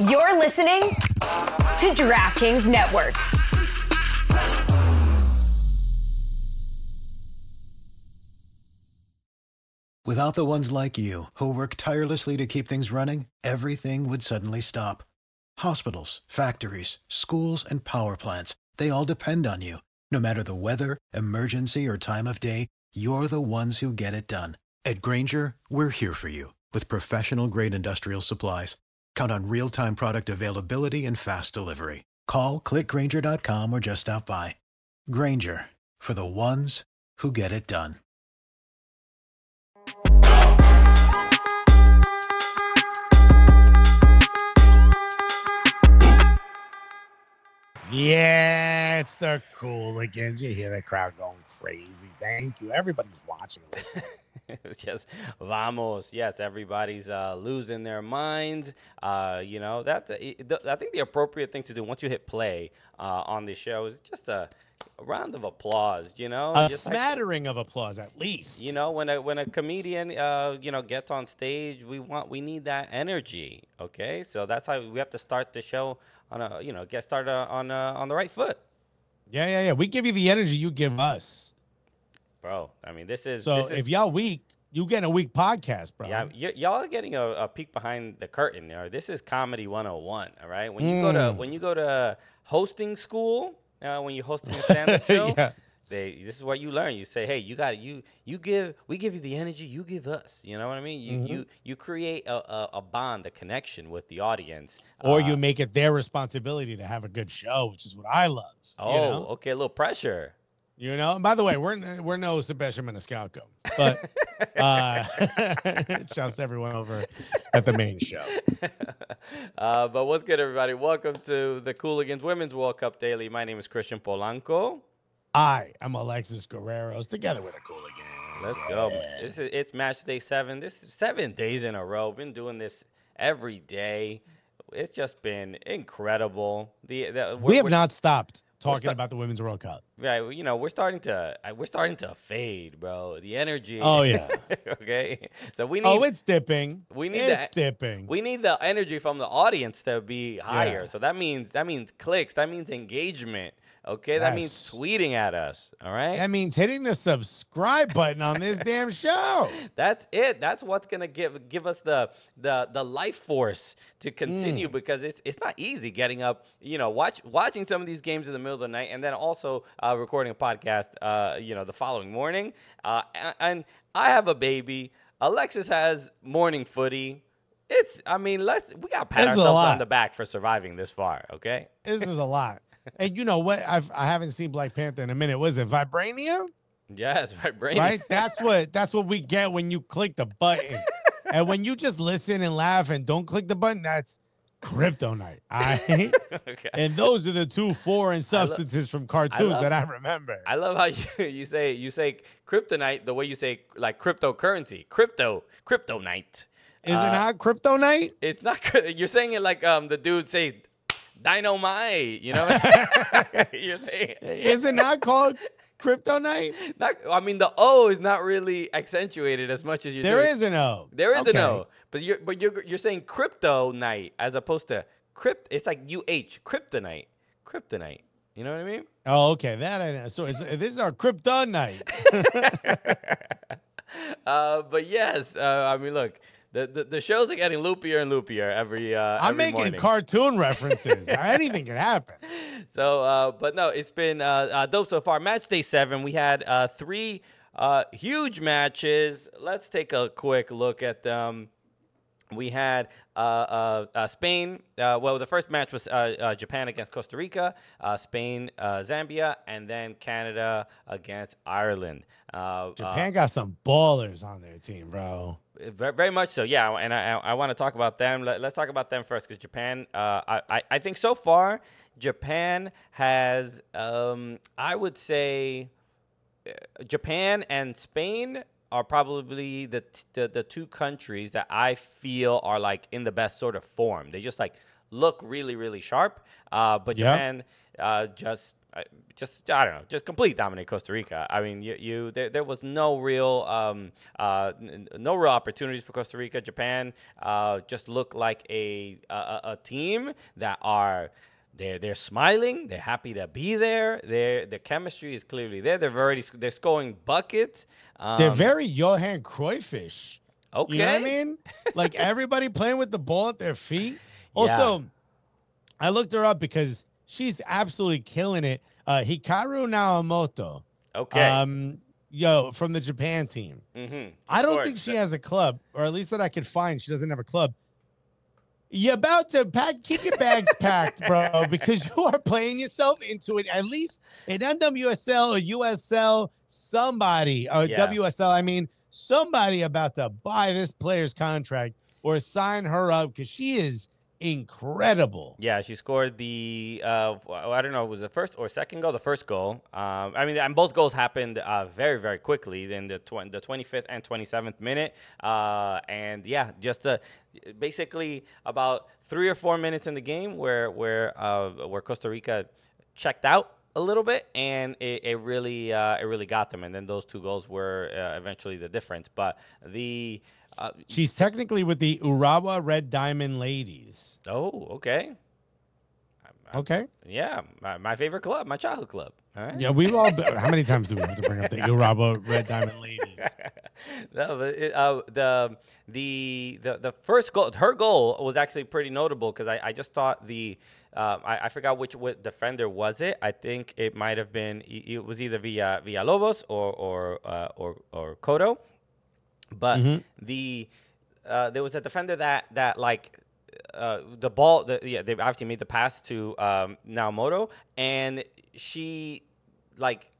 You're listening to DraftKings Network. Without the ones like you, who work tirelessly to keep things running, everything would suddenly stop. Hospitals, factories, schools, and power plants, they all depend on you. No matter the weather, emergency, or time of day, you're the ones who get it done. At Grainger, we're here for you with professional grade industrial supplies. Count on real time product availability and fast delivery. Call clickgrainger.com or just stop by. Grainger for the ones who get it done. Yeah, it's the cool Cooligans. You hear the crowd going crazy. Thank you. Everybody's watching and listening. yes, vamos. Yes, everybody's uh, losing their minds. Uh, you know that. I think the appropriate thing to do once you hit play uh, on the show is just a, a round of applause. You know, a just smattering like, of applause at least. You know, when a when a comedian uh, you know gets on stage, we want we need that energy. Okay, so that's how we have to start the show on a you know get started on uh, on the right foot. Yeah, yeah, yeah. We give you the energy you give us, bro. I mean, this is so. This if is, y'all weak, you getting a weak podcast, bro. Yeah, y- y'all are getting a, a, peek behind the curtain. There, this is comedy 101. All right, when you mm. go to mm. when you go to hosting school, uh, when you're hosting a stand-up show. yeah they this is what you learn. You say, hey, you got you you give we give you the energy, you give us. You know what I mean? You mm-hmm. you you create a, a, a, bond, a connection with the audience, or uh, you make it their responsibility to have a good show, which is what I love. Oh, you know? okay, a little pressure. You know, and by the way, we're we're no Sebastian Maniscalco, but uh, shouts to everyone over at the main show. Uh, but what's good, everybody? Welcome to the Cooligans Women's World Cup Daily. My name is Christian Polanco. I am Alexis Guerreros together with a Cooligan. Let's go. This is it's match day seven. This is seven days in a row. Been doing this every day. It's just been incredible. The, the we have not stopped talking about the women's World Cup. Right, you know, we're starting to uh, we're starting to fade, bro. The energy. Oh yeah. okay. So we oh, need. Oh, it's dipping. We need it's the, dipping. We need the energy from the audience to be higher. Yeah. So that means that means clicks. That means engagement. Okay, that means tweeting at us. All right. That means hitting the subscribe button on this damn show. That's it. That's what's gonna give give us the the the life force to continue mm. because it's it's not easy getting up. You know, watch watching some of these games in the middle of the night and then also uh, recording a podcast. Uh, you know, the following morning. Uh, and, I have a baby. Alexis has morning footy. It's, I mean, let's we gotta pat this ourselves on the back for surviving this far. Okay, this is a lot and you know what? I've I haven't seen Black Panther in a minute. Was it vibranium? Yes, vibranium. Right. That's what that's what we get when you click the button. and when you just listen and laugh and don't click the button, that's kryptonite. I okay. and those are the two foreign substances from cartoons I love, that I remember. I love how you, you say you say kryptonite the way you say like cryptocurrency, crypto, kryptonite. Is uh, it not kryptonite? It's not. You're saying it like um the dude say dynamite. You know, you're saying is it not called kryptonite? Not, I mean, the O is not really accentuated as much as you. There is an O. There is okay. an O, but you're but you're you're saying kryptonite as opposed to crypt. It's like UH kryptonite, kryptonite. You know what I mean? Oh, okay. That I know. So it's, this is our kryptonite. uh, but yes, uh, I mean, look, the, the, the shows are getting loopier and loopier every. Uh, I'm every making morning. cartoon references. Anything can happen. So, uh, but no, it's been uh, uh, dope so far. Match day seven, we had uh, three uh, huge matches. Let's take a quick look at them. We had uh, uh, uh, Spain. Uh, well, the first match was uh, uh, Japan against Costa Rica, Spain, Zambia, and then Canada against Ireland. Japan got some ballers on their team, bro. Very, much so, yeah. And I, I want to talk about them. Let, us talk about them first because Japan, I, I, I, think so far, Japan has, um, I would say, Japan and Spain are probably the, the the two countries that I feel are like in the best sort of form. They just like look really really sharp. Uh, but Japan uh, just just I don't know, just complete dominate Costa Rica. I mean, you, you there, there was no real um, uh, n- no real opportunities for Costa Rica. Japan uh, just looked like a, a a team that are they're they're smiling. They're happy to be there. Their the chemistry is clearly there. They're already they're scoring buckets. Um, they're very Johan Cruyffish. Okay, you know what I mean? like everybody playing with the ball at their feet. Also, yeah. I looked her up because she's absolutely killing it. Uh, Hikaru Naomoto. Okay. Um, yo, from the Japan team. Mm-hmm. I don't think she has a club, or at least that I could find. She doesn't have a club. You about to pack? Keep your bags packed, bro, because you are playing yourself into it. At least in NWSL or USL, somebody or yeah. WSL, I mean, somebody about to buy this player's contract or sign her up because she is incredible. Yeah, she scored the uh, I don't know, it was the first or second goal, the first goal. Um, I mean, and both goals happened uh, very very quickly in the tw- the 25th and 27th minute. Uh, and yeah, just uh, basically about three or four minutes in the game where where uh, where Costa Rica checked out a little bit, and it, it really uh, it really got them. And then those two goals were uh, eventually the difference. But the uh, She's technically with the Urawa Red Diamond Ladies. Oh, okay. Okay. Yeah, my, my favorite club, my childhood club. Yeah, we've all. Been, how many times do we have to bring up the Urawa Red Diamond Ladies? no, but it, uh, the the the the first goal, her goal was actually pretty notable because I, I just thought the um, I, I forgot which what defender was it. I think it might have been it was either via Villalobos or or uh, or or Coto but mm-hmm. the uh, there was a defender that that like uh, the ball, the, yeah, they obviously made the pass to um, Naomoto, and she like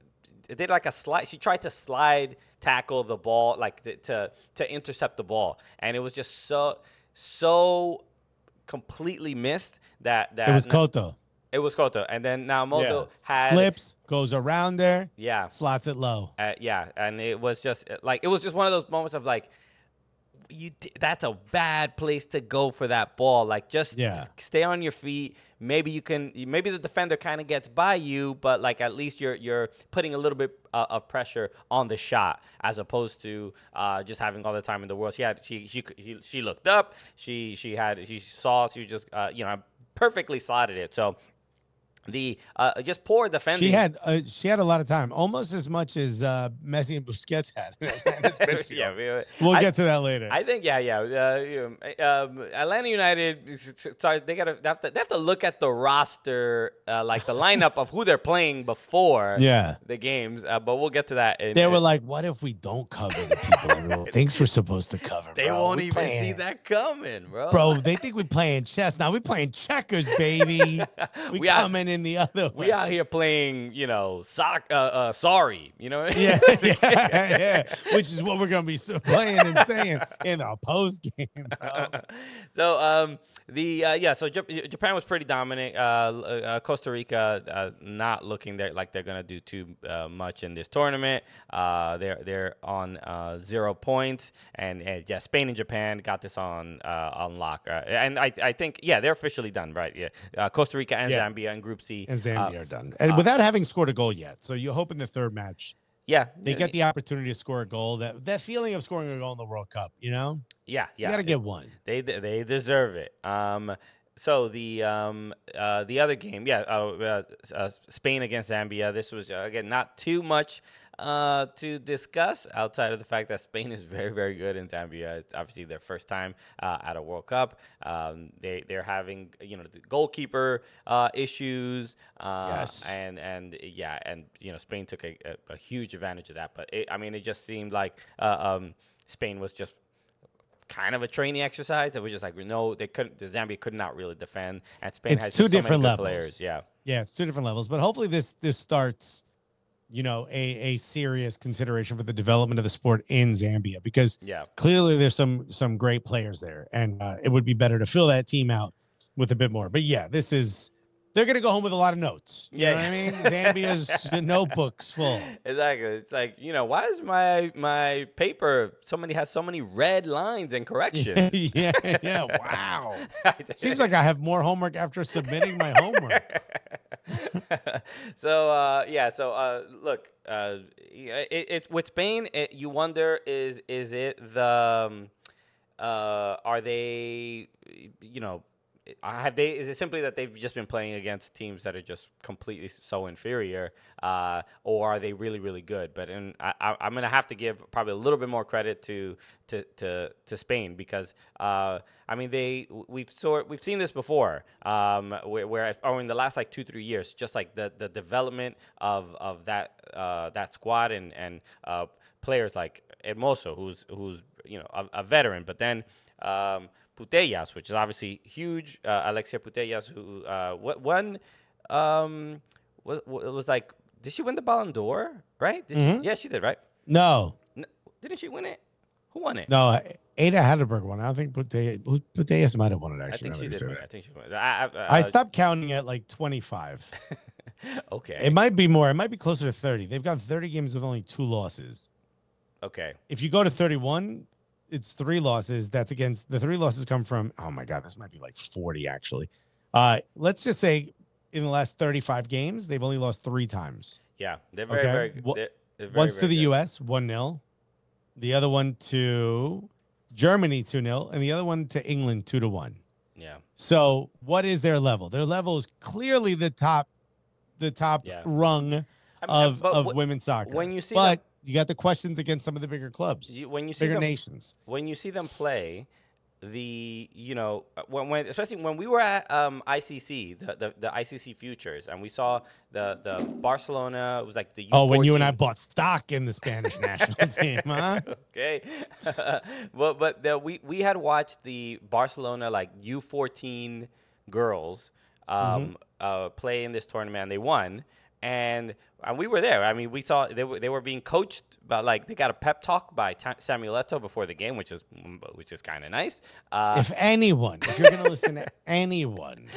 did like a slide. She tried to slide tackle the ball, like to, to to intercept the ball, and it was just so so completely missed that that it was Coto. It was Coto, and then Naomoto yeah. had slips, goes around there, yeah, slots it low, uh, yeah, and it was just like it was just one of those moments of like, you that's a bad place to go for that ball. Like just yeah. stay on your feet. Maybe you can. Maybe the defender kind of gets by you, but like at least you're you're putting a little bit uh, of pressure on the shot as opposed to uh, just having all the time in the world. She had she she she, she looked up. She she had she saw. She just uh, you know perfectly slotted it. So the uh, just poor defending. She had uh, she had a lot of time, almost as much as uh, Messi and Busquets had. yeah, we, we'll I, get to that later. I think yeah, yeah. Uh, um, Atlanta United, sorry, they gotta they have, to, they have to look at the roster, uh, like the lineup of who they're playing before yeah. the games. Uh, but we'll get to that. In, they were like, "What if we don't cover the people everyone thinks we're supposed to cover?" They bro. won't we even playing. see that coming, bro. Bro, they think we're playing chess. Now we're playing checkers, baby. We, we coming in the other. We out here playing, you know, sock. Uh, uh, sorry, you know. yeah, yeah, yeah. Which is what we're gonna be playing and saying in our post game. so, um, the uh, yeah, so Japan was pretty dominant. Uh, uh, Costa Rica uh, not looking there like they're gonna do too uh, much in this tournament. Uh, they're they're on uh, zero points, and, and yeah, Spain and Japan got this on uh, on lock. Uh, and I I think yeah, they're officially done, right? Yeah, uh, Costa Rica and yeah. Zambia in Group And Zambia uh, are done, and uh, without having scored a goal yet. So you hope in the third match. Yeah, they get the opportunity to score a goal. That that feeling of scoring a goal in the World Cup, you know. Yeah, yeah. You got to get one. They they deserve it. Um, so the um uh the other game, yeah, uh, uh, uh Spain against Zambia. This was uh, again not too much uh, to discuss outside of the fact that Spain is very, very good in Zambia. It's obviously their first time uh, at a World Cup. Um, they they're having you know the goalkeeper uh, issues. Uh, yes. And and yeah, and you know Spain took a, a, a huge advantage of that. But it, I mean, it just seemed like uh, um, Spain was just kind of a training exercise that was just like we know they couldn't the Zambia could not really defend and Spain it's has two different so levels players yeah yeah it's two different levels but hopefully this this starts you know a a serious consideration for the development of the sport in Zambia because yeah clearly there's some some great players there and uh, it would be better to fill that team out with a bit more but yeah this is they're gonna go home with a lot of notes. You yeah, I mean, Zambia's notebooks full. Exactly. It's like you know, why is my my paper? Somebody has so many red lines and corrections. yeah, yeah. Wow. Seems like I have more homework after submitting my homework. so uh, yeah, so uh, look, uh, it, it, with Spain, it, you wonder is is it the um, uh, are they you know have they is it simply that they've just been playing against teams that are just completely so inferior uh, or are they really really good? But in, I, am gonna have to give probably a little bit more credit to to to, to Spain because uh, I mean they we've sort we've seen this before um, where, where or in the last like two three years just like the the development of of that uh, that squad and and uh, players like Hermoso who's who's you know a, a veteran but then um, Putellas, which is obviously huge. Uh, Alexia Putellas, who uh, won, um, was was like, did she win the Ballon d'Or? Right? Mm-hmm. She, yeah, she did. Right? No. no. Didn't she win it? Who won it? No, Ada Hegerberg won. I don't think Putellas, Putellas might have won it. Actually, I think she did. I think she won. I, I, uh, I stopped counting at like twenty five. okay. It might be more. It might be closer to thirty. They've got thirty games with only two losses. Okay. If you go to 31, it's three losses. That's against the three losses come from. Oh my god, this might be like forty actually. Uh, let's just say in the last thirty-five games, they've only lost three times. Yeah, they're very okay? very good. They're, they're very, Once very to the good. U.S. one 0 the other one to Germany two 0 and the other one to England two to one. Yeah. So what is their level? Their level is clearly the top, the top yeah. rung I mean, of of women's soccer. When you see, but you got the questions against some of the bigger clubs, you, when you see bigger them, nations. When you see them play, the you know uh, when, when especially when we were at um, ICC the, the, the ICC futures and we saw the the Barcelona it was like the U14. oh when you and I bought stock in the Spanish national team huh okay well but the, we we had watched the Barcelona like U14 girls um, mm-hmm. uh, play in this tournament and they won and and we were there. I mean, we saw they were they were being coached by like they got a pep talk by T- Samuel Eto'o before the game, which is which is kind of nice. Uh, if anyone, if you're gonna listen to anyone,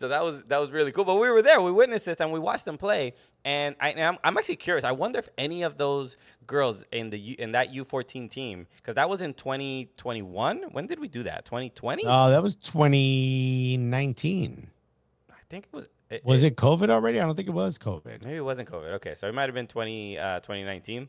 so that was that was really cool. But we were there, we witnessed this, and we watched them play. And I, am I'm, I'm actually curious. I wonder if any of those girls in the U, in that U14 team, because that was in 2021. When did we do that? 2020? Oh, that was 2019. I think it was it, was it, it, COVID already? I don't think it was COVID. Maybe it wasn't COVID. Okay, so it might have been 20, uh, 2019.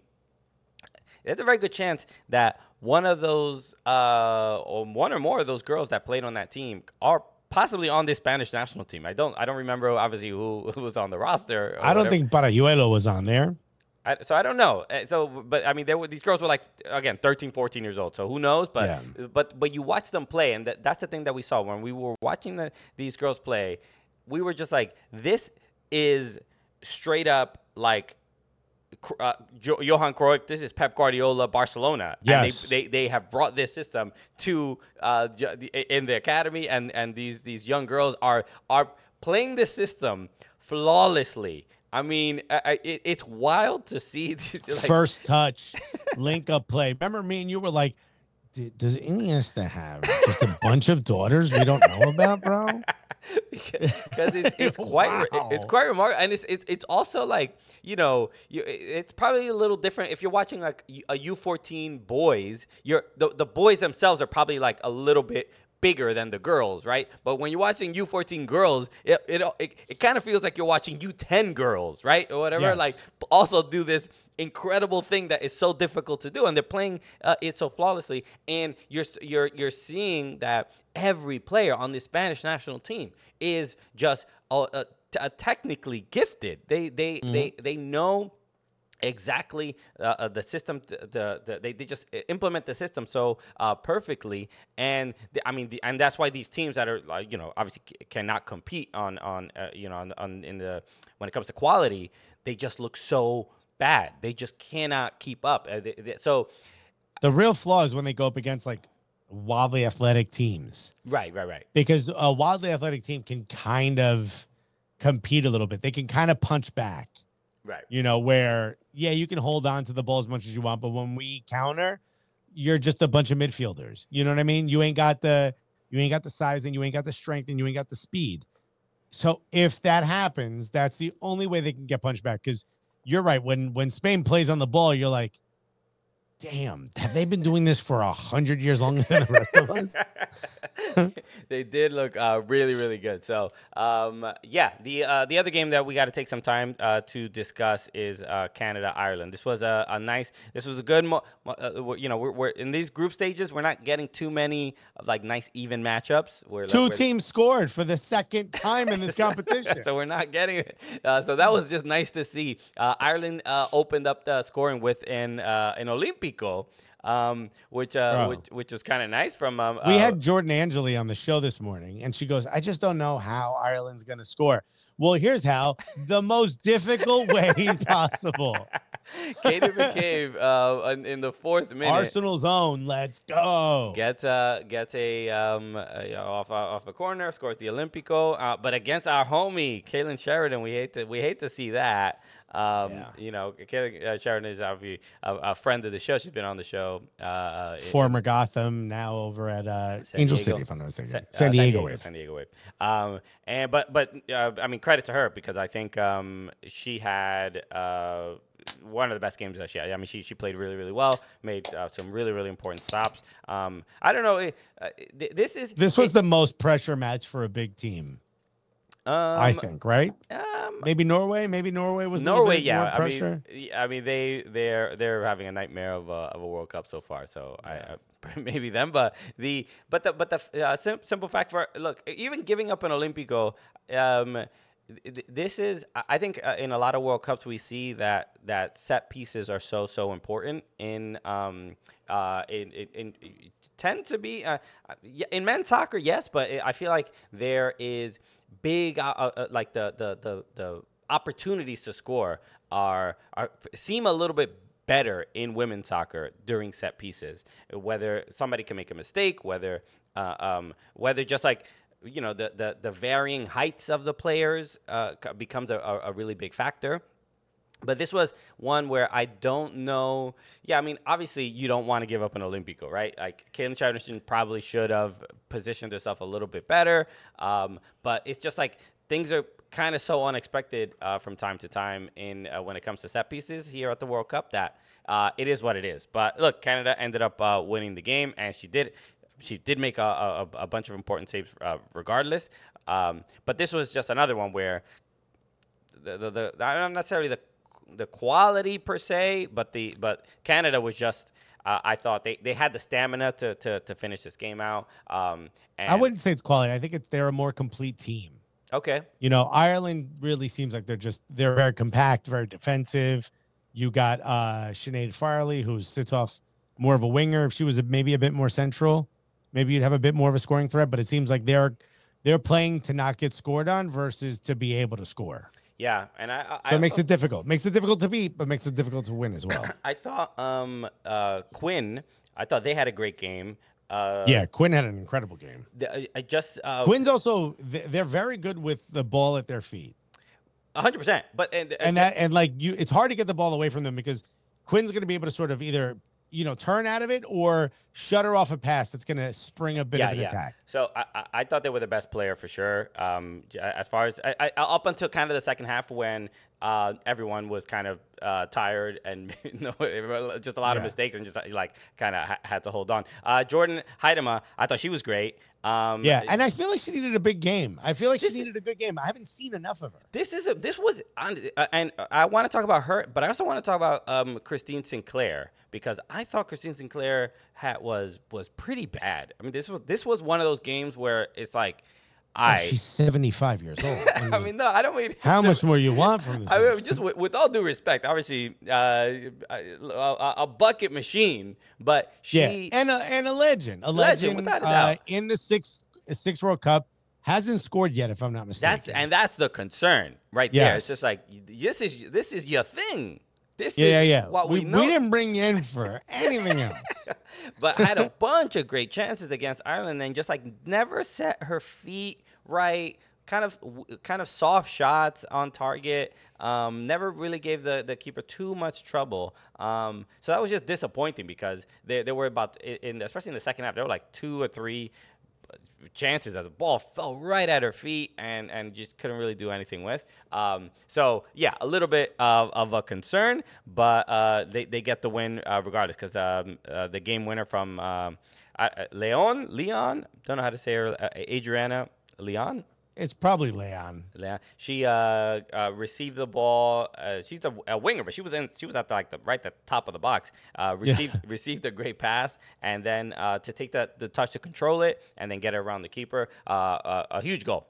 There's a very good chance that one of those, uh, or one or more of those girls that played on that team are possibly on the Spanish national team. I don't, I don't remember obviously who, who was on the roster. I don't think Paralluelo was on there. I, so I don't know. Uh, so, but I mean, there were these girls were like again 13, 14 years old. So who knows? But yeah. but but you watch them play, and that, that's the thing that we saw when we were watching the, these girls play we were just like, this is straight up like uh, Johan Cruyff. This is Pep Guardiola, Barcelona. Yes. And they, they, they have brought this system to uh, in the academy, and and these these young girls are are playing this system flawlessly. I mean, I, it, it's wild to see. like, First touch, link up play. Remember me and you were like, does Iniesta have just a bunch of daughters we don't know about, bro? because it's, it's quite wow. it's quite remarkable, and it's, it's it's also like you know you, it's probably a little different if you're watching like a U14 boys. You're the the boys themselves are probably like a little bit bigger than the girls, right? But when you're watching U14 girls, it it, it, it kind of feels like you're watching U10 girls, right? Or whatever. Yes. Like also do this incredible thing that is so difficult to do, and they're playing uh, it so flawlessly. And you're you're you're seeing that every player on the Spanish national team is just uh, uh, technically gifted. They they mm-hmm. they they know exactly uh, uh, the system the, the, they, they just implement the system so uh, perfectly. And the, i mean the, and that's why these teams that are like you know obviously c- cannot compete on on uh, you know on, on, in the when it comes to quality they just look so bad. They just cannot keep up. Uh, they, so the real flaw is when they go up against like wildly athletic teams. Right right right. Because a wildly athletic team can kind of compete a little bit. They can kind of punch back. Right. You know, where, yeah, you can hold on to the ball as much as you want, but when we counter, you're just a bunch of midfielders. You know what I mean? You ain't got the you ain't got the size and you ain't got the strength and you ain't got the speed. So if that happens, that's the only way they can get punched back. Because you're right. When when Spain plays on the ball, you're like, damn, have they been doing this for a hundred years longer than the rest of us? they did look uh, really, really good. So, um, yeah, the uh, the other game that we got to take some time uh, to discuss is uh, Canada Ireland. This was a, a, nice, this was a good, mo- uh, you know, we're, we're, in these group stages. We're not getting too many like nice even matchups. Where two like, teams scored for the second time in this competition, so we're not getting it. Uh, so that was just nice to see. Ireland opened up the scoring with an an Um, which uh, which which was kind of nice from. Um, we uh, had Jordan Angeli on the show this morning, and she goes, "I just don't know how Ireland's going to score." Well, here's how: the most difficult way possible. Katie McCabe uh, in, in, the fourth minute. Arsenal's own. Let's go. Gets uh gets a um a, off off a corner, scores the Olympico, uh, but against our homie Kailen Sheridan, we hate to we hate to see that. Um, yeah. You know, Kayla uh, Sharon is obviously a, a, friend of the show. She's been on the show. Uh, uh Former in, Gotham, now over at uh, Angel Diego. City, if I'm not mistaken. San, San, Diego, San Diego Wave. San Diego Wave. Um, and but but uh, I mean, credit to her because I think um, she had uh, one of the best games that she had. I mean, she she played really really well, made uh, some really really important stops. Um, I don't know. Uh, this is this was it, the most pressure match for a big team. Um, I think right. Um, maybe Norway. Maybe Norway was Norway. yeah, I mean, I mean they they're they're having a nightmare of a, of a World Cup so far. So yeah. I, I, maybe them, but the but the but the uh, sim- simple fact for look, even giving up an Olympico. Um, this is i think uh, in a lot of world cups we see that that set pieces are so so important in um uh in, in, in tend to be uh, in men's soccer yes but i feel like there is big uh, uh, uh, like the, the the the opportunities to score are are seem a little bit better in women's soccer during set pieces. Whether somebody can make a mistake, whether uh, um, whether just like you know the, the the varying heights of the players uh, becomes a, a really big factor. But this was one where I don't know. Yeah, I mean, obviously, you don't want to give up an Olympico, right? Like, Kailen Sheridan probably should have positioned herself a little bit better. Um, but it's just like things are kind of so unexpected uh, from time to time in uh, when it comes to set pieces here at the World Cup that uh, it is what it is. But look, Canada ended up uh, winning the game, and she did. She did make a, a, a bunch of important saves, uh, regardless. Um, but this was just another one where the, the, the not necessarily the the quality per se, but the but Canada was just. Uh, I thought they, they had the stamina to, to, to finish this game out. Um, I wouldn't say it's quality. I think it's they're a more complete team. Okay. You know, Ireland really seems like they're just they're very compact, very defensive. You got uh Sinead Farrelly, who sits off more of a winger. If she was a, maybe a bit more central, maybe you'd have a bit more of a scoring threat. But it seems like they're they're playing to not get scored on versus to be able to score. Yeah, and I, I so it makes it difficult. Makes it difficult to beat, but makes it difficult to win as well. I thought um uh Quinn. I thought they had a great game. Uh, yeah, Quinn had an incredible game. The, I just uh, Quinn's also they're very good with the ball at their feet. hundred percent. But and, and, and that and like you, it's hard to get the ball away from them because Quinn's going to be able to sort of either you know, turn out of it or shutter off a pass that's going to spring a bit yeah, of an yeah. attack. So I, I thought they were the best player for sure. Um, as far as I, I, up until kind of the second half when uh, everyone was kind of uh, tired and you know, just a lot yeah. of mistakes and just like kind of ha- had to hold on. Uh, Jordyn Huitema, I thought she was great. Um, yeah, and I feel like she needed a big game. I feel like she needed a good game. I haven't seen enough of her. This is a, this was uh, and I want to talk about her, but I also want to talk about um, Christine Sinclair because I thought Christine Sinclair had was was pretty bad. I mean, this was this was one of those games where it's like I, oh, she's 75 years old. I mean, I mean, no, I don't mean. How much more you want from this? I mean, just with, with, all due respect, obviously, uh, a, a, bucket machine, but she yeah, and a and a legend, a legend, legend uh, in the sixth sixth World Cup hasn't scored yet, if I'm not mistaken. That's and that's the concern right yes. there. It's just like this is this is your thing. This yeah, yeah, yeah. What we, we, we didn't bring you in for anything else. but I had a bunch of great chances against Ireland and just like never set her feet right. Kind of, kind of soft shots on target. Um, never really gave the, the keeper too much trouble. Um, so that was just disappointing because they, they were about in especially in the second half. There were like two or three chances that the ball fell right at her feet and and just couldn't really do anything with. Um, so yeah, a little bit of, of a concern, but uh, they they get the win uh, regardless because um, uh, the game winner from um, Leon Leon don't know how to say her uh, Adriana Leon it's probably Leon. Yeah, she uh, uh, received the ball. Uh, she's a, a, winger, but she was in. She was at the, like the right the top of the box. Uh, received yeah. received a great pass, and then uh, to take that the touch to control it, and then get it around the keeper. Uh, a huge goal.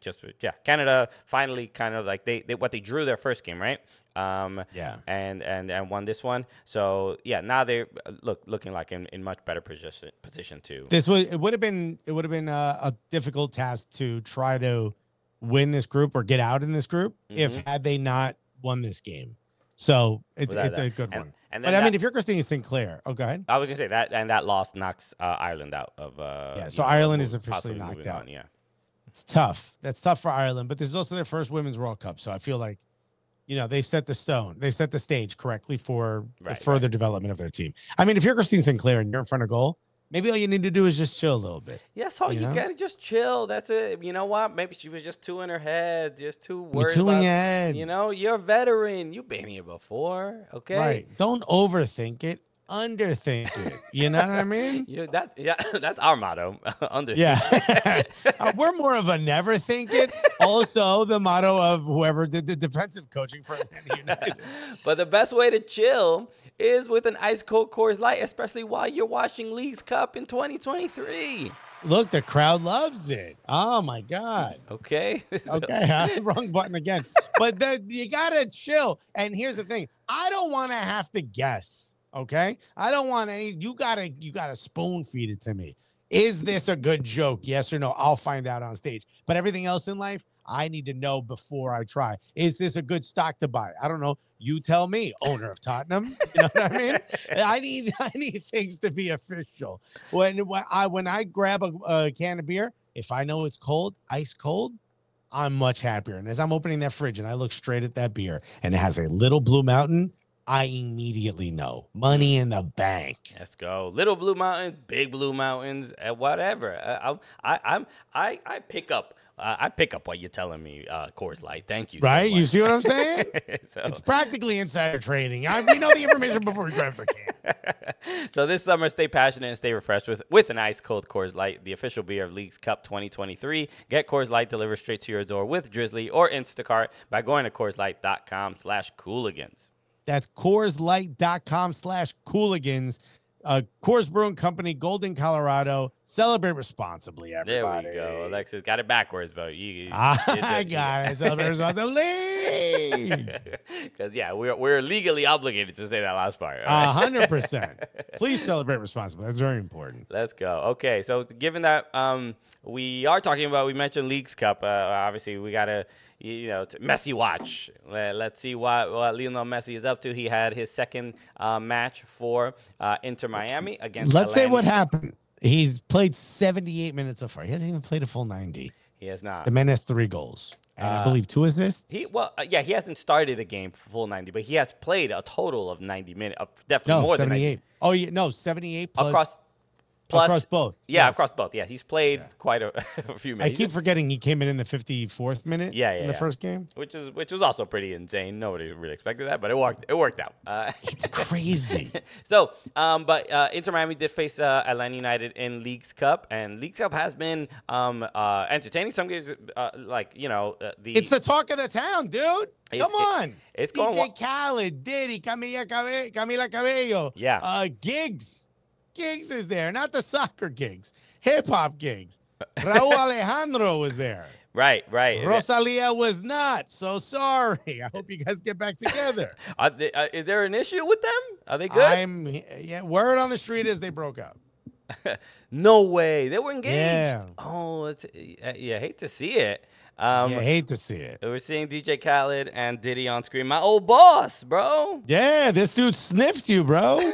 just yeah, Canada finally kind of like they, they what they drew their first game right. Um, yeah. And and and won this one. So yeah, now they look looking like in, in much better position position too. This would it would have been it would have been a, a, difficult task to try to win this group or get out in this group mm-hmm. if had they not won this game. So it's it's that. a good and, one. And but that, I mean, if you're Christine Sinclair, oh, go ahead. I was gonna say that, and that loss knocks uh, Ireland out of. Uh, yeah, so Ireland know, is officially knocked out. On, yeah, it's tough. That's tough for Ireland, but this is also their first Women's World Cup, so I feel like you know they've set the stone they've set the stage correctly for right, the further right. development of their team. I mean if you're christine sinclair and you're in front of goal maybe all you need to do is just chill a little bit yes all you, you gotta just chill that's it. You know what? Maybe she was just too in her head just too worried too about, in your head. you know you're a veteran you've been here before okay? Right. Don't overthink it underthink it. You know what I mean? Yeah, that yeah, that's our motto. underthink. Yeah, uh, we're more of a never think it. Also, the motto of whoever did the defensive coaching for Atlanta United. but the best way to chill is with an ice cold Coors Light, especially while you're watching Leagues Cup in 2023. Look, the crowd loves it. Oh my god. Okay. okay, wrong button again. But the, you gotta chill. And here's the thing: I don't want to have to guess Okay. I don't want any, you gotta, you gotta spoon feed it to me. Is this a good joke? Yes or no? I'll find out on stage. But everything else in life, I need to know before I try. Is this a good stock to buy? I don't know. You tell me, owner of Tottenham. You know what I mean? I need I need things to be official. When when I when I grab a, a can of beer, if I know it's cold, ice cold, I'm much happier. And as I'm opening that fridge and I look straight at that beer and it has a little Blue Mountain, I immediately know money in the bank. Let's go. Little Blue Mountains, Big Blue Mountains, uh, whatever. I, I, I'm, I, I pick up. Uh, I pick up what you're telling me, uh, Coors Light. Thank you. Right? So you see what I'm saying? so. It's practically insider trading. I, we know the information before we grab the can. so this summer, stay passionate and stay refreshed with, with an ice cold Coors Light, the official beer of Leagues Cup 2023. Get Coors Light delivered straight to your door with Drizzly or Instacart by going to CoorsLight.com slash Cooligans. That's CoorsLight.com slash Cooligans. Uh, Coors Brewing Company, Golden, Colorado. Celebrate responsibly, everybody. There we go. Alexis got it backwards, but you. I got it. Celebrate responsibly. Because yeah, we're we're legally obligated to say that last part. A hundred percent. Please celebrate responsibly. That's very important. Let's go. Okay, so given that um we are talking about we mentioned Leagues Cup, uh, obviously we gotta you know, Messi watch. Let, us see what, what Lionel Messi is up to. He had his second uh, match for uh, Inter Miami against. Let's say what happened. He's played 78 minutes so far. He hasn't even played a full 90. He has not. The man has three goals. And uh, I believe two assists. He well, uh, yeah, he hasn't started a game for full ninety, but he has played a total of ninety minutes, uh, definitely no, more 78. than 90. Oh yeah, no, seventy eight plus across Plus, across both. Yeah, yes. across both. Yeah, he's played yeah. quite a, a, few minutes. I keep forgetting he came in in the 54th minute. Yeah, yeah in the yeah. first game, which is which was also pretty insane. Nobody really expected that, but it worked. It worked out. Uh, it's crazy. so, um, but uh, Inter Miami did face uh, Atlanta United in Leagues Cup, and Leagues Cup has been um, uh, entertaining. Some games, uh, like you know, uh, the it's the talk of the town, dude. It, Come on. It, it's DJ going Khaled, Diddy, Camila, Camila Cabello. Yeah. Uh, Giggs. Giggs is there, not the soccer gigs, hip hop gigs. Raul Alejandro was there. Right, right. Rosalia was not. So sorry. I hope you guys get back together. they, uh, is there an issue with them? Are they good? I'm yeah. Word on the street is they broke up. no way. They were engaged. Yeah. Oh, it's, uh, yeah. I hate to see it. Um, yeah, hate to see it. We're seeing DJ Khaled and Diddy on screen. My old boss, bro. Yeah, this dude sniffed you, bro.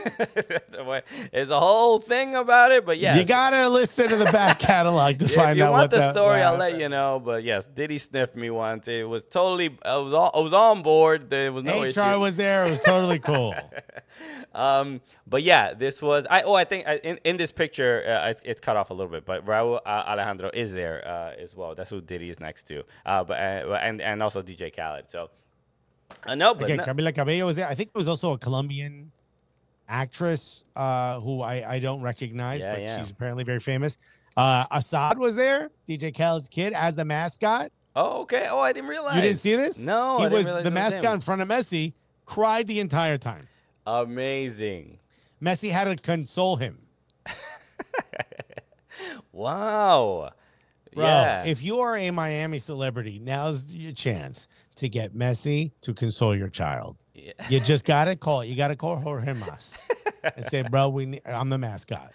There's a whole thing about it, but yes. You gotta listen to the back catalog to find out what the If you want the story, I'll let you know. But yes, Diddy sniffed me once. It was totally, I was, all, I was on board. There was no HR issue. was there. It was totally cool. um, but yeah, this was. I oh, I think in, in this picture, uh, it's, it's cut off a little bit, but Rauw uh, Alejandro is there uh, as well. That's who Diddy is next to. Uh, but uh, and and also DJ Khaled. So uh, no, but Okay, no- Camila Cabello was there. I think there was also a Colombian actress uh, who I, I don't recognize, Yeah, but yeah. she's apparently very famous. Uh, Asahd was there, DJ Khaled's kid, as the mascot. oh okay. Oh, I didn't realize. You didn't see this? No, he I was the it mascot in front of Messi. Cried the entire time. Amazing. Messi had to console him. Wow. Bro, yeah. if you are a Miami celebrity, now's your chance to get Messi to console your child. Yeah. You just gotta call. You gotta call Jorge Mas and say, "Bro, we need, I'm the mascot."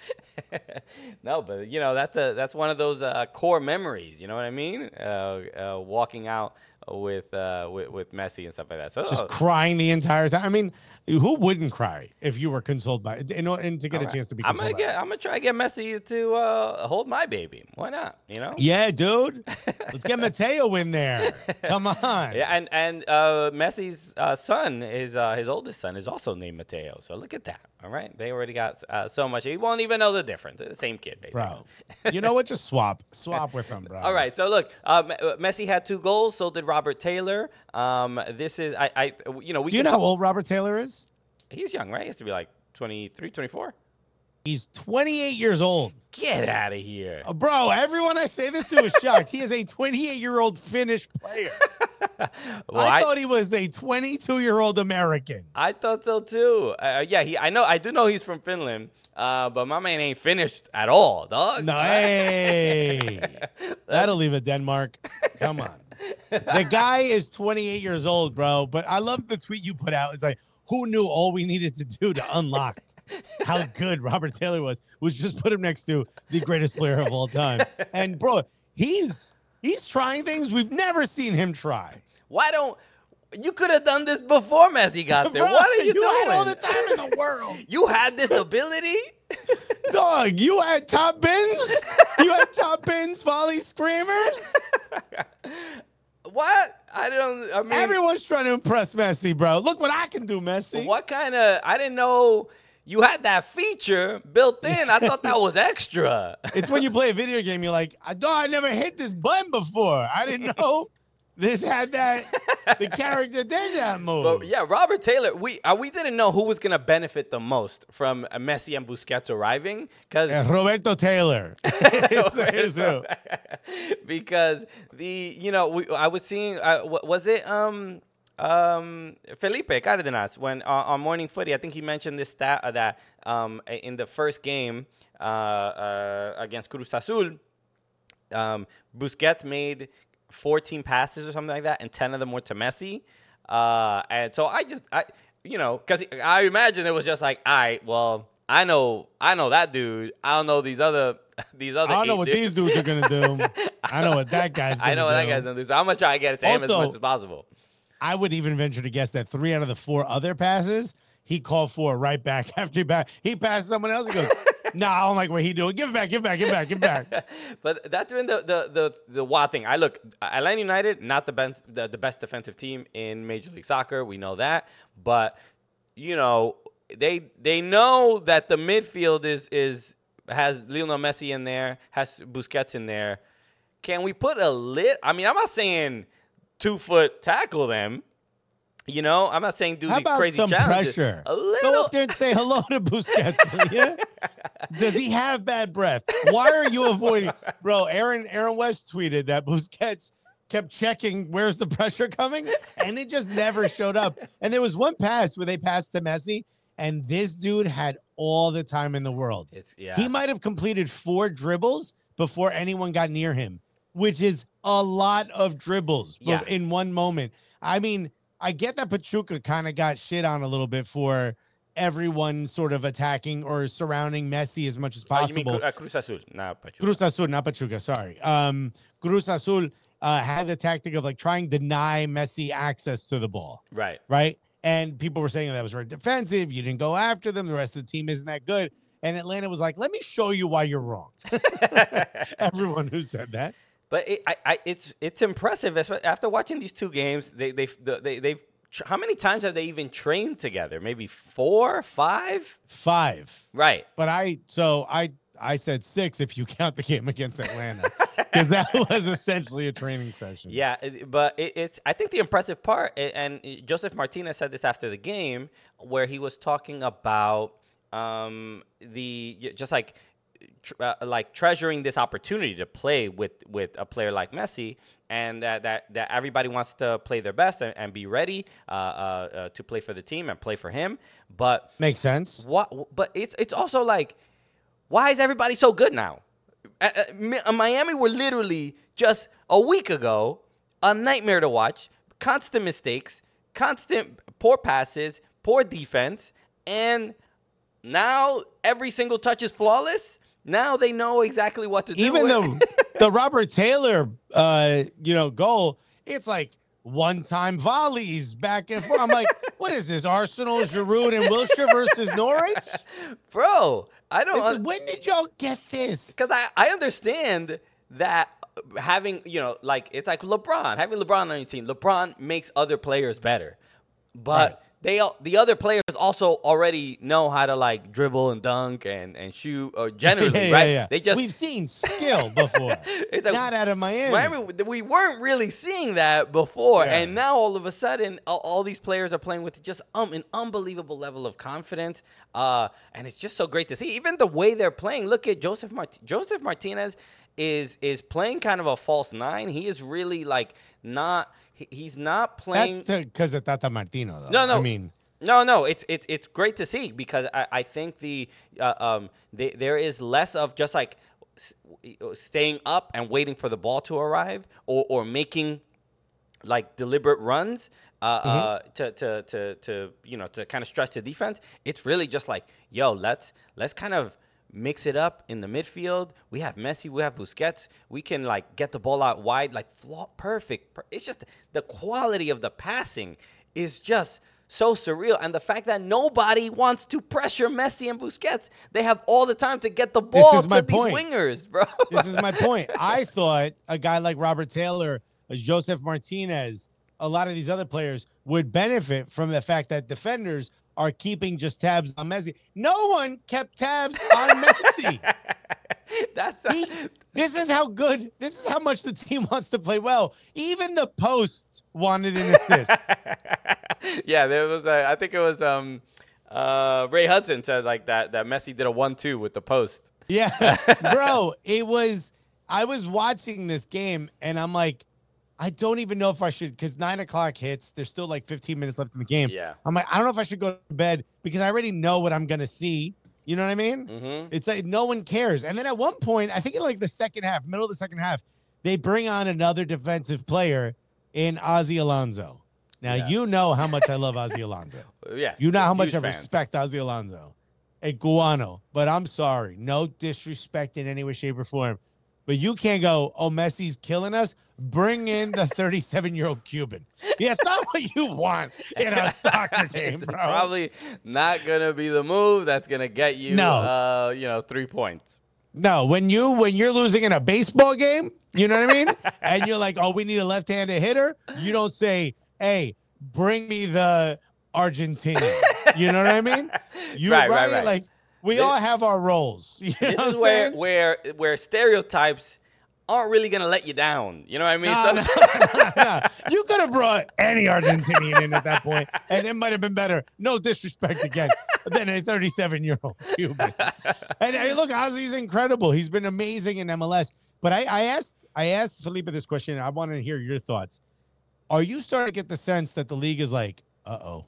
no, but you know that's a that's one of those uh, core memories. You know what I mean? Uh, uh, walking out with, uh, with with Messi and stuff like that. So Just oh, crying the entire time. I mean, who wouldn't cry if you were consoled by and, and to get a chance to be I'm gonna get. I'm gonna try to get Messi to uh, hold my baby. Why not? You know. Yeah, dude. Let's get Mateo in there. Come on. Yeah, and and uh, Messi's uh, son is uh, his oldest son is also named Mateo. So look at that. All right, they already got uh, so much. He won't even know the difference. It's the same kid, basically. Bro. You know what? Just swap. Swap with them, bro. All right, so look, um, Messi had two goals. So did Robert Taylor. Um, this is I, I you know we Do you know how old Robert Taylor is? he's young, right? He has to be like 23, 24. He's 28 years old. Get out of here. Uh, Bro, everyone I say this to is shocked. He is a 28 year old Finnish player. Well, I, I, thought he was a 22 year old American. I thought so too. Uh, yeah, he. I know. I do know he's from Finland. Uh, but my man ain't finished at all, dog. No, hey, that'll leave it Denmark. Come on. The guy is 28 years old, bro. But I love the tweet you put out. It's like, who knew all we needed to do to unlock how good Robert Taylor was? Was just put him next to the greatest player of all time. And bro, he's he's trying things we've never seen him try. Why don't you could have done this before Messi got there? Bro, what are you, doing? had all the time in the world. You had this ability. Dog, you had top bins? You had top bins, volley screamers? what? I don't. I mean, Everyone's trying to impress Messi, bro. Look what I can do, Messi. what kind of? I didn't know you had that feature built in. I thought that was extra. It's when you play a video game, you're like, I thought I never hit this button before. I didn't know this had that. The character did that move. But yeah, Robert Taylor. We uh, we didn't know who was gonna benefit the most from Messi and Busquets arriving because Uh, Roberto Taylor is who. because the you know we, I was seeing uh, wa- was it um um Felipe Cardenas when uh, on Morning Footy I think he mentioned this stat uh, that um in the first game uh, uh against Cruz Azul um Busquets made 14 passes or something like that and 10 of them were to Messi uh and so I just I you know cuz I imagine it was just like all right well I know I know that dude I don't know these other these other I don't know what dudes. these dudes are gonna do. I know what that guy's gonna I know do. what that guy's gonna do. So I'm gonna try to get it to him as much as possible. I would even venture to guess that three out of the four other passes he called for right back after he back. He passed someone else. He goes, "Nah, I don't like what he doing. Give it back. Give it back. Give it back. Give it back." but that's been the the the the wild thing. I look Atlanta United, not the best the, the best defensive team in Major League Soccer. We know that, but you know they they know that the midfield is is has Lionel Messi in there, has Busquets in there. Can we put a lit? I mean, I'm not saying two foot tackle them. You know, I'm not saying do How these about crazy some challenges. pressure? A Go little. up there and say hello to Busquets. Does he have bad breath? Why are you avoiding, bro? Aaron Aaron West tweeted that Busquets kept checking where's the pressure coming, and it just never showed up. And there was one pass where they passed to Messi, and this dude had all the time in the world. It's yeah. He might have completed four dribbles before anyone got near him, which is a lot of dribbles Yeah. in one moment. I mean, I get that Pachuca kind of got shit on a little bit for everyone sort of attacking or surrounding Messi as much as Oh, possible. Cru- uh, Cruz Azul, not Pachuca. Cruz Azul, not Pachuca, sorry. Um, Cruz Azul uh, had the tactic of like trying to deny Messi access to the ball Right. right? And people were saying that was very defensive. You didn't go after them. The rest of the team isn't that good. And Atlanta was like, let me show you why you're wrong. Everyone who said that. But it, I, I, it's it's impressive after watching these two games. They they they they've how many times have they even trained together? Maybe four, five. Five. Right. But I, so I, I said six if you count the game against Atlanta, because that was essentially a training session. Yeah, but it's I think the impressive part, and Josef Martinez said this after the game, where he was talking about um, the just like uh, like treasuring this opportunity to play with with a player like Messi, and that that, that everybody wants to play their best and, and be ready uh, uh, uh, to play for the team and play for him. But makes sense. What? But it's it's also like, why is everybody so good now? Miami were literally just a week ago a nightmare to watch. Constant mistakes, constant poor passes, poor defense, and now every single touch is flawless. Now they know exactly what to do. Even the the Robert Taylor, uh, you know, goal. It's like one time volleys back and forth. I'm like, what is this? Arsenal, Giroud, and Wilshere versus Norwich? Bro, I don't. Is, when did y'all get this? Because I, I understand that having, you know, like, it's like LeBron, having LeBron on your team, LeBron makes other players better. But. Right they the other players also already know how to like dribble and dunk and and shoot or generally yeah, right. Yeah, yeah. They just we've seen skill before. it's like, not out of Miami. Miami. We weren't really seeing that before, and now all of a sudden, all, all, these players are playing with just um an unbelievable level of confidence. Uh, and it's just so great to see. Even the way they're playing. Look at Josef Mart- Josef Martinez is is playing kind of a false nine. He is really like not he's not playing. That's because of Tata Martino, though. No, no. I mean, no, no. It's it's it's great to see because I, I think the uh, um the, there is less of just like staying up and waiting for the ball to arrive or or making like deliberate runs uh, mm-hmm. uh, to, to to to you know to kind of stretch the defense. It's really just like yo, let's let's kind of mix it up in the midfield. We have Messi, we have Busquets. We can like get the ball out wide, like flaw, perfect. It's just the quality of the passing is just so surreal. And the fact that nobody wants to pressure Messi and Busquets, they have all the time to get the ball this is my to point. these wingers, bro. this is my point. I thought a guy like Robert Taylor, Josef Martinez, a lot of these other players would benefit from the fact that defenders are keeping just tabs on Messi. No one kept tabs on Messi. That's he, this is how good. This is how much the team wants to play well. Even the post wanted an assist. yeah, there was. A, I think it was um, uh, Ray Hudson said like that. That Messi did a one-two with the post. Yeah, bro. It was. I was watching this game and I'm like, I don't even know if I should because nine o'clock hits. There's still like 15 minutes left in the game. Yeah. I'm like, I don't know if I should go to bed because I already know what I'm gonna see. You know what I mean? Mm-hmm. It's like no one cares. And then at one point, I think in like the second half, middle of the second half, they bring on another defensive player in Ozzy Alonso. Now yeah. you know how much I love Ozzy Alonso. yeah. You know how much I respect Ozzy Alonso. A guano. But I'm sorry. No disrespect in any way, shape, or form. But you can't go, oh, Messi's killing us. Bring in the 37 year old Cuban. Yeah, it's not what you want in a soccer game, bro. Probably not gonna be the move that's gonna get you, no. Uh, you know, three points. No, when you when you're losing in a baseball game, you know what I mean, and you're like, oh, we need a left-handed hitter. You don't say, hey, bring me the Argentinian. You know what I mean? You right, right, right. Like we this, all have our roles. You this is where where where stereotypes aren't really gonna let you down. You know what I mean? No, no, no, you could have brought any Argentinian in at that point, and it might have been better. No disrespect again, than a 37 year old Cuban. And hey, look, Ozzy's incredible. He's been amazing in MLS. But I, I asked I asked Felipe this question. I wanted to hear your thoughts. Are you starting to get the sense that the league is like, uh oh,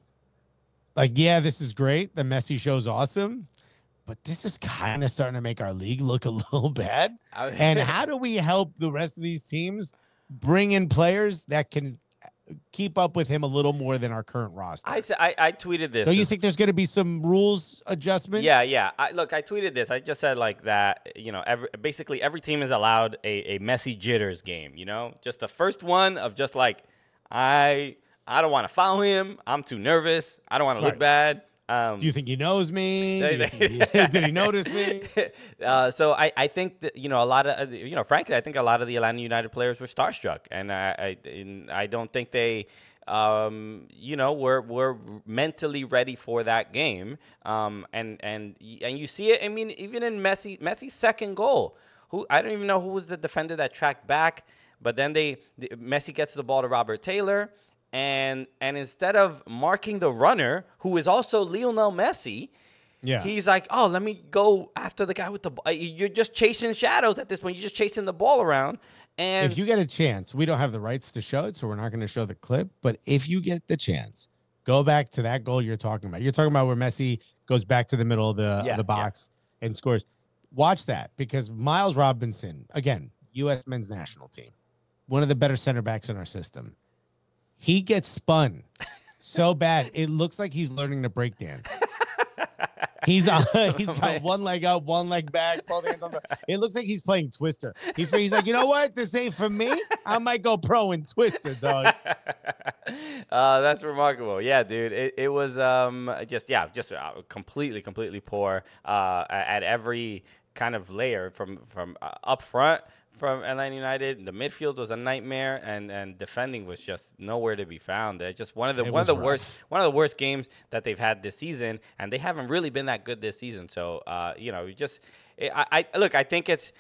like yeah, this is great. The Messi show's awesome but this is kind of starting to make our league look a little bad. and how do we help the rest of these teams bring in players that can uh, keep up with him a little more than our current roster? I I, I tweeted this. Do you think there's going to be some rules adjustments? Yeah, yeah. I, look, I tweeted this. I just said like that. You know, every, basically every team is allowed a, a Messi jitters game. You know, just the first one of just like I I don't want to follow him. I'm too nervous. I don't want to look bad. Um, Do you think he knows me? Did he notice me? Uh, so I, I think that you know a lot of uh, you know frankly I think a lot of the Atlanta United players were starstruck, and I I, and I don't think they um, you know, we're we're mentally ready for that game. Um, and and and you see it. I mean, even in Messi Messi's second goal, who I don't even know who was the defender that tracked back, but then they the, Messi gets the ball to Robert Taylor, and and instead of marking the runner, who is also Lionel Messi. Yeah. He's like, oh, let me go after the guy with the. ball. You're just chasing shadows at this point. You're just chasing the ball around, and if you get a chance, we don't have the rights to show it, so we're not going to show the clip. But if you get the chance, go back to that goal you're talking about. You're talking about where Messi goes back to the middle of the, Yeah, of the box and scores. Watch that because Miles Robinson, again, U.S. men's national team, one of the better center backs in our system. He gets spun so bad, it looks like he's learning to break dance. He's uh, he's got one leg up, one leg back, both hands on the. It looks like he's playing Twister. He, he's like, you know what? This ain't for me. I might go pro in Twister, dog. uh, that's remarkable. Yeah, dude. It, it was um just yeah, just uh, completely, completely poor uh, at every kind of layer from from uh, up front from Atlanta United. The midfield was a nightmare, and and defending was just nowhere to be found. They're just one of the It one of the was worst one of the worst games that they've had this season, and they haven't really been that good this season. So uh, you know, you just I, I look. I think it's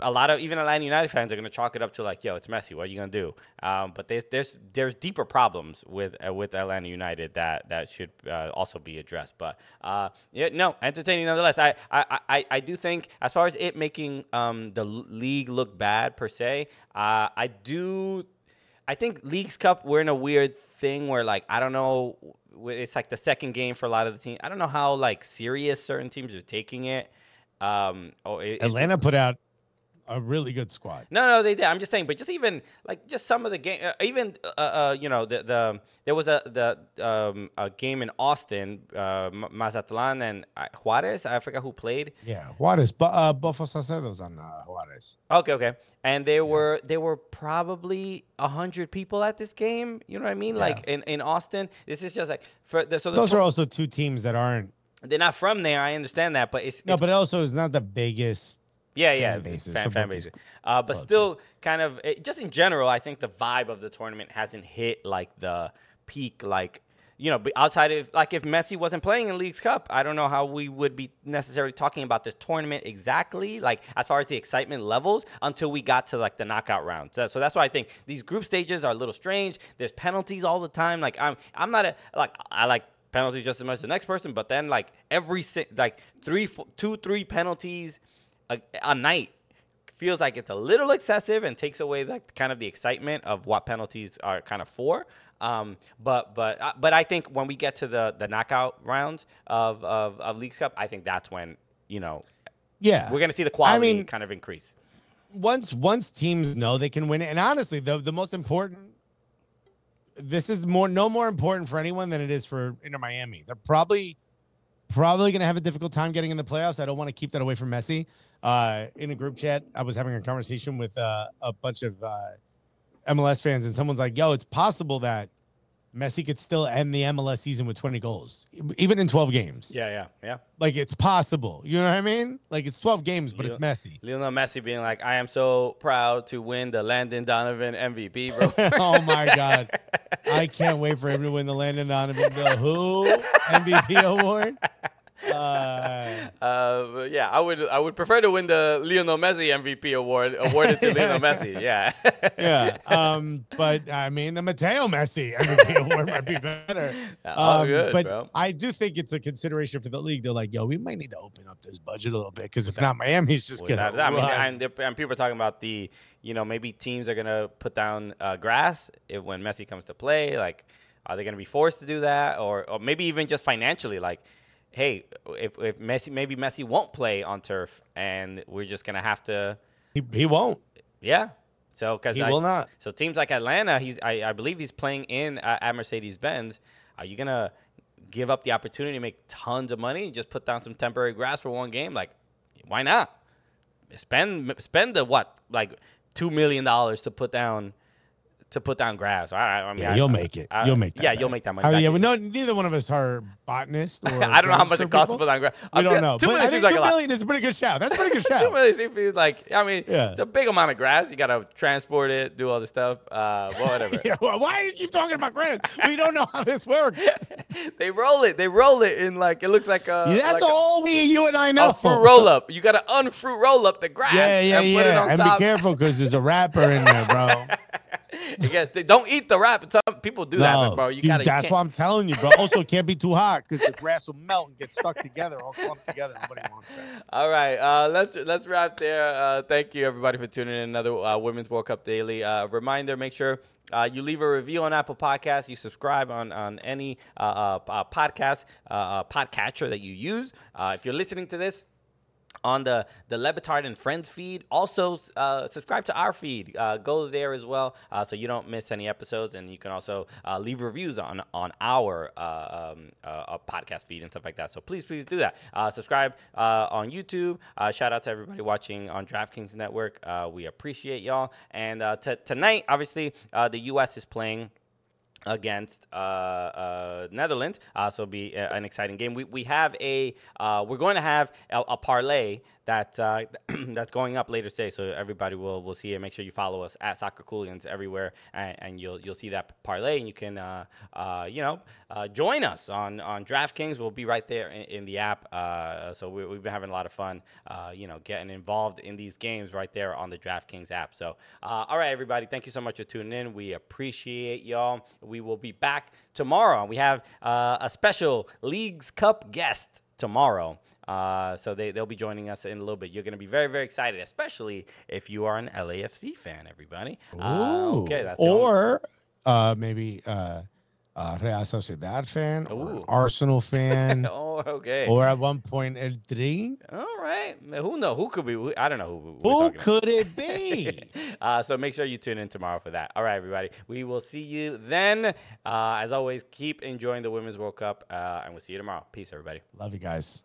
a lot of even Atlanta United fans are going to chalk it up to like, yo, it's Messi. What are you going to do? Um, but there's there's there's deeper problems with uh, with Atlanta United that that should uh, also be addressed. But uh, yeah, no, entertaining nonetheless. I, I I I do think as far as it making um, the league look bad per se, uh, I do. I think Leagues Cup we're in a weird thing where like I don't know. It's like the second game for a lot of the teams. I don't know how like serious certain teams are taking it. Um, oh, it- Atlanta put out a really good squad. no, no, they did. I'm just saying, but just even like just some of the game, uh, even uh, uh, you know, the the there was a the um a game in Austin, uh, Mazatlan and uh, Juarez. I forgot who played. Yeah, Juarez, but uh, Bofo Salcedo's on uh, Juarez. Okay, okay, and there were there were probably a hundred people at this game. You know what I mean? Yeah. Like in, in Austin, this is just like for the, so the Those are also two teams that aren't. they're not from there. I understand that, but it's No, it's but also it's not the biggest. Yeah, fan yeah, bases fan, fan bases. Uh, but clubs, still, kind of, it, just in general, I think the vibe of the tournament hasn't hit like the peak, like you know, outside of like if Messi wasn't playing in Leagues Cup, I don't know how we would be necessarily talking about this tournament exactly, like as far as the excitement levels, until we got to like the knockout rounds. So, so that's why I think these group stages are a little strange. There's penalties all the time. Like I'm, I'm not a like I like penalties just as much as the next person, but then like every like three, four, two, three penalties a, a night feels like it's a little excessive and takes away like kind of the excitement of what penalties are kind of for. Um, but but uh, but I think when we get to the the knockout rounds of of, of Leagues Cup, I think that's when you know Yeah, we're gonna see the quality mean- kind of increase. once once teams know they can win it, and honestly, the the most important. This is more no more important for anyone than it is for Inter Miami. They're probably probably going to have a difficult time getting in the playoffs. I don't want to keep that away from Messi. Uh, in a group chat, I was having a conversation with uh, a bunch of uh, MLS fans, and someone's like, "Yo, it's possible that Messi could still end the MLS season with 20 goals, even in 12 games. Yeah, yeah, yeah. Like it's possible. You know what I mean? Like it's 12 games, but it's Messi. Lionel Messi being like, "I am so proud to win the Landon Donovan MVP, bro." oh my god, I can't wait for him to win the Landon Donovan the Who MVP award. Uh, Uh, yeah, I would I would prefer to win the Lionel Messi MVP award awarded to Lionel Messi. Yeah. yeah, um, but I mean the Mateo Messi MVP award might be better. Um, good, but bro. I do think it's a consideration for the league. They're like, yo, we might need to open up this budget a little bit because if not, Miami's just Without gonna. doubt. I mean, and, and people are talking about the, you know, maybe teams are gonna put down uh, grass if, when Messi comes to play. Like, are they gonna be forced to do that, or, or maybe even just financially? Like, hey, if, if Messi, maybe Messi won't play on turf, and we're just gonna have to, he, he won't. yeah. So because He will not. So teams like Atlanta, he's I, I believe he's playing in uh, at Mercedes Benz. Are you gonna give up the opportunity to make tons of money and just put down some temporary grass for one game? Like, why not? Spend spend the what like two million dollars to put down to put down grass. I, I mean, Yeah, I, you'll make it. I- you'll make that. Yeah, back. you'll make that money. I mean, yeah, but no, neither one of us are botanists. Or I don't know how much it costs to put down grass. We don't know. Two But million I think like two a lot. million is a pretty good shout. That's a pretty good Two shout. million seems like I mean, Yeah. it's a big amount of grass. You gotta transport it, do all this stuff. Uh, well, whatever. Yeah, well, why do you keep talking about grass? We don't know how this works. they roll it. They roll it in like it looks like a. That's like a- all we, you and I know. A fruit roll up. You gotta unfruit roll up the grass. Yeah, yeah, and put it yeah. And be careful because there's a wrapper in there, bro. Guess they don't eat the wrap. Some people do that, but bro. You you- gotta. that's what I'm telling you, bro. Also, it can't be too hot because the grass will melt and get stuck together, all clumped together. Nobody wants that. All right, uh, let's let's wrap there. Uh, thank you everybody for tuning in. Another uh, Women's World Cup Daily. Uh, reminder: make sure. Uh, you leave a review on Apple Podcasts. You subscribe on on any uh, podcast podcatcher that you use. Uh, if you're listening to this on the the Le Batard and Friends feed. Also, uh, subscribe to our feed. Uh, go there as well, uh, so you don't miss any episodes. And you can also uh, leave reviews on on our uh, um, uh, podcast feed and stuff like that. So please, please do that. Subscribe on YouTube. Shout out to everybody watching on DraftKings Network. We appreciate y'all. And t- tonight, obviously, the U.S. is playing against uh, uh, Netherlands. Uh, so it'll be a- an exciting game. We, we have a uh, we're going to have a, a parlay that uh, that's going up later today. So everybody will will see it. Make sure you follow us at Soccer Cooligans everywhere, and, and you'll you'll see that parlay, and you can uh, uh, you know uh, join us on on DraftKings. We'll be right there in, in the app. Uh, so we, we've been having a lot of fun, uh, you know, getting involved in these games right there on the DraftKings app. So all right, everybody, thank you so much for tuning in. We appreciate y'all. We will be back tomorrow. We have a special Leagues Cup guest tomorrow. Uh, so they, they'll be joining us in a little bit. You're going to be very, very excited, especially if you are an LAFC fan, everybody. Uh, okay, that's or uh, maybe uh, uh, Real Sociedad fan, or. Arsenal fan, oh, okay. or at one point El Tri. All right. Who know? Who could be? I don't know who. Who talking about. could it be? uh, so make sure you tune in tomorrow for that. All right, everybody. We will see you then. Uh, as always, keep enjoying the Women's World Cup, uh, and we'll see you tomorrow. Peace, everybody. Love you guys.